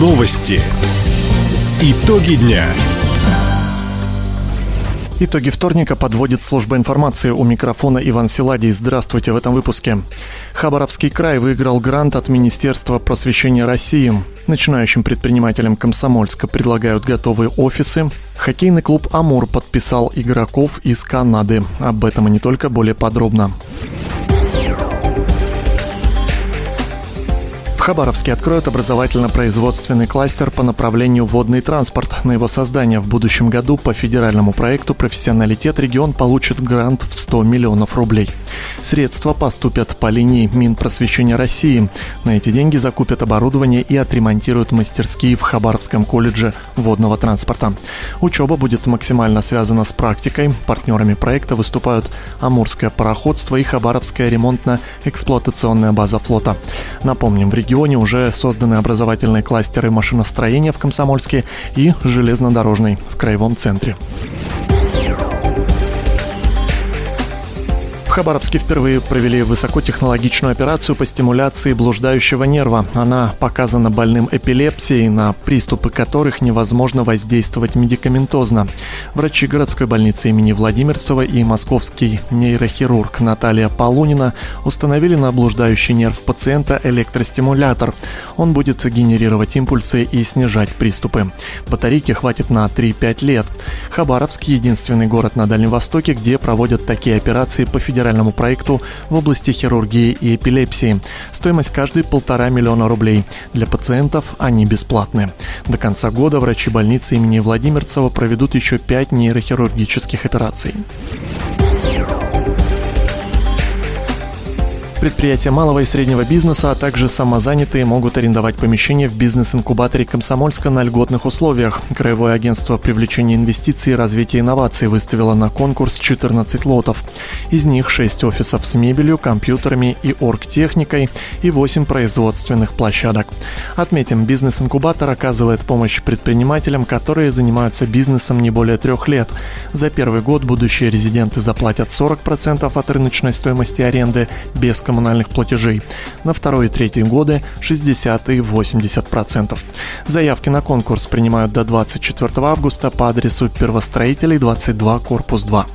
Новости. Итоги дня. Итоги вторника подводит служба информации. У микрофона Иван Силадий. Здравствуйте в этом выпуске. Хабаровский край выиграл грант от Министерства просвещения России. Начинающим предпринимателям Комсомольска предлагают готовые офисы. Хоккейный клуб «Амур» подписал игроков из Канады. Об этом и не только, более подробно. В Хабаровске откроют образовательно-производственный кластер по направлению водный транспорт. На его создание в будущем году по федеральному проекту «Профессионалитет» регион получит грант в 100 миллионов рублей. Средства поступят по линии Минпросвещения России. На эти деньги закупят оборудование и отремонтируют мастерские в Хабаровском колледже водного транспорта. Учеба будет максимально связана с практикой. Партнерами проекта выступают Амурское пароходство и Хабаровская ремонтно-эксплуатационная база флота. Напомним, в регионе регионе уже созданы образовательные кластеры машиностроения в Комсомольске и железнодорожный в Краевом центре. В Хабаровске впервые провели высокотехнологичную операцию по стимуляции блуждающего нерва. Она показана больным эпилепсией, на приступы которых невозможно воздействовать медикаментозно. Врачи городской больницы имени Владимирцева и московский нейрохирург Наталья Полунина установили на блуждающий нерв пациента электростимулятор. Он будет генерировать импульсы и снижать приступы. Батарейки хватит на 3-5 лет. Хабаровск – единственный город на Дальнем Востоке, где проводят такие операции по федеральному федеральному проекту в области хирургии и эпилепсии. Стоимость каждой полтора миллиона рублей. Для пациентов они бесплатны. До конца года врачи больницы имени Владимирцева проведут еще пять нейрохирургических операций. Предприятия малого и среднего бизнеса, а также самозанятые могут арендовать помещение в бизнес-инкубаторе Комсомольска на льготных условиях. Краевое агентство привлечения инвестиций и развития инноваций выставило на конкурс 14 лотов. Из них 6 офисов с мебелью, компьютерами и оргтехникой и 8 производственных площадок. Отметим, бизнес-инкубатор оказывает помощь предпринимателям, которые занимаются бизнесом не более трех лет. За первый год будущие резиденты заплатят 40% от рыночной стоимости аренды без коммунальных платежей. На второй и третий годы 60 и 80%. Заявки на конкурс принимают до 24 августа по адресу Первостроителей 22, корпус 2.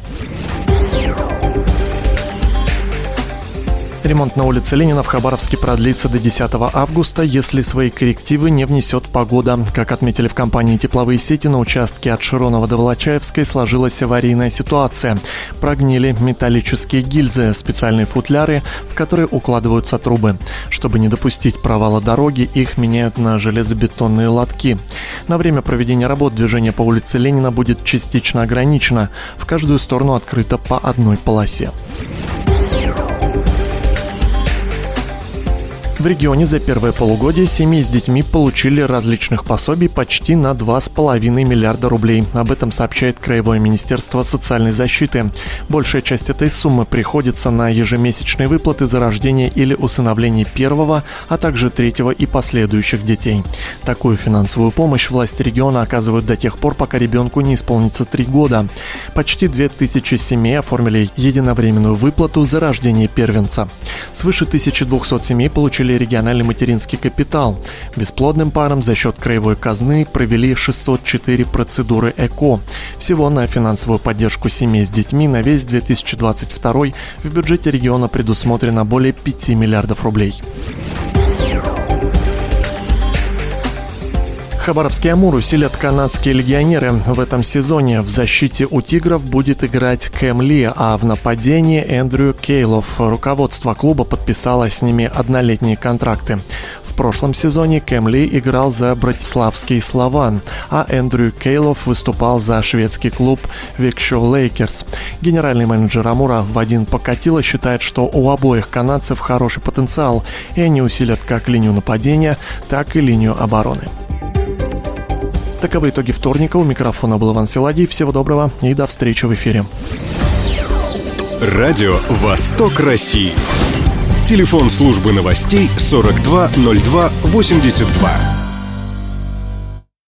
Ремонт на улице Ленина в Хабаровске продлится до 10 августа, если свои коррективы не внесет погода. Как отметили в компании «Тепловые сети», на участке от Широнова до Волочаевской сложилась аварийная ситуация. Прогнили металлические гильзы, специальные футляры, в которые укладываются трубы. Чтобы не допустить провала дороги, их меняют на железобетонные лотки. На время проведения работ движение по улице Ленина будет частично ограничено. В каждую сторону открыто по одной полосе. В регионе за первое полугодие семьи с детьми получили различных пособий почти на 2,5 миллиарда рублей. Об этом сообщает Краевое министерство социальной защиты. Большая часть этой суммы приходится на ежемесячные выплаты за рождение или усыновление первого, а также третьего и последующих детей. Такую финансовую помощь власти региона оказывают до тех пор, пока ребенку не исполнится три года. Почти 2000 семей оформили единовременную выплату за рождение первенца. Свыше 1200 семей получили региональный материнский капитал. Бесплодным парам за счет краевой казны провели 604 процедуры ЭКО. Всего на финансовую поддержку семей с детьми на весь 2022 в бюджете региона предусмотрено более 5 миллиардов рублей. Хабаровский Амур усилят канадские легионеры. В этом сезоне в защите у «Тигров» будет играть Кэм Ли, а в нападении Эндрю Кейлов. Руководство клуба подписало с ними однолетние контракты. В прошлом сезоне Кэм Ли играл за Братиславский Слован, а Эндрю Кейлов выступал за шведский клуб Векшё Лейкерс. Генеральный менеджер Амура Вадим Покатило считает, что у обоих канадцев хороший потенциал, и они усилят как линию нападения, так и линию обороны. Таковы итоги вторника. У микрофона был Иван Силадий. Всего доброго и до встречи в эфире. Радио «Восток России». Телефон службы новостей 420282.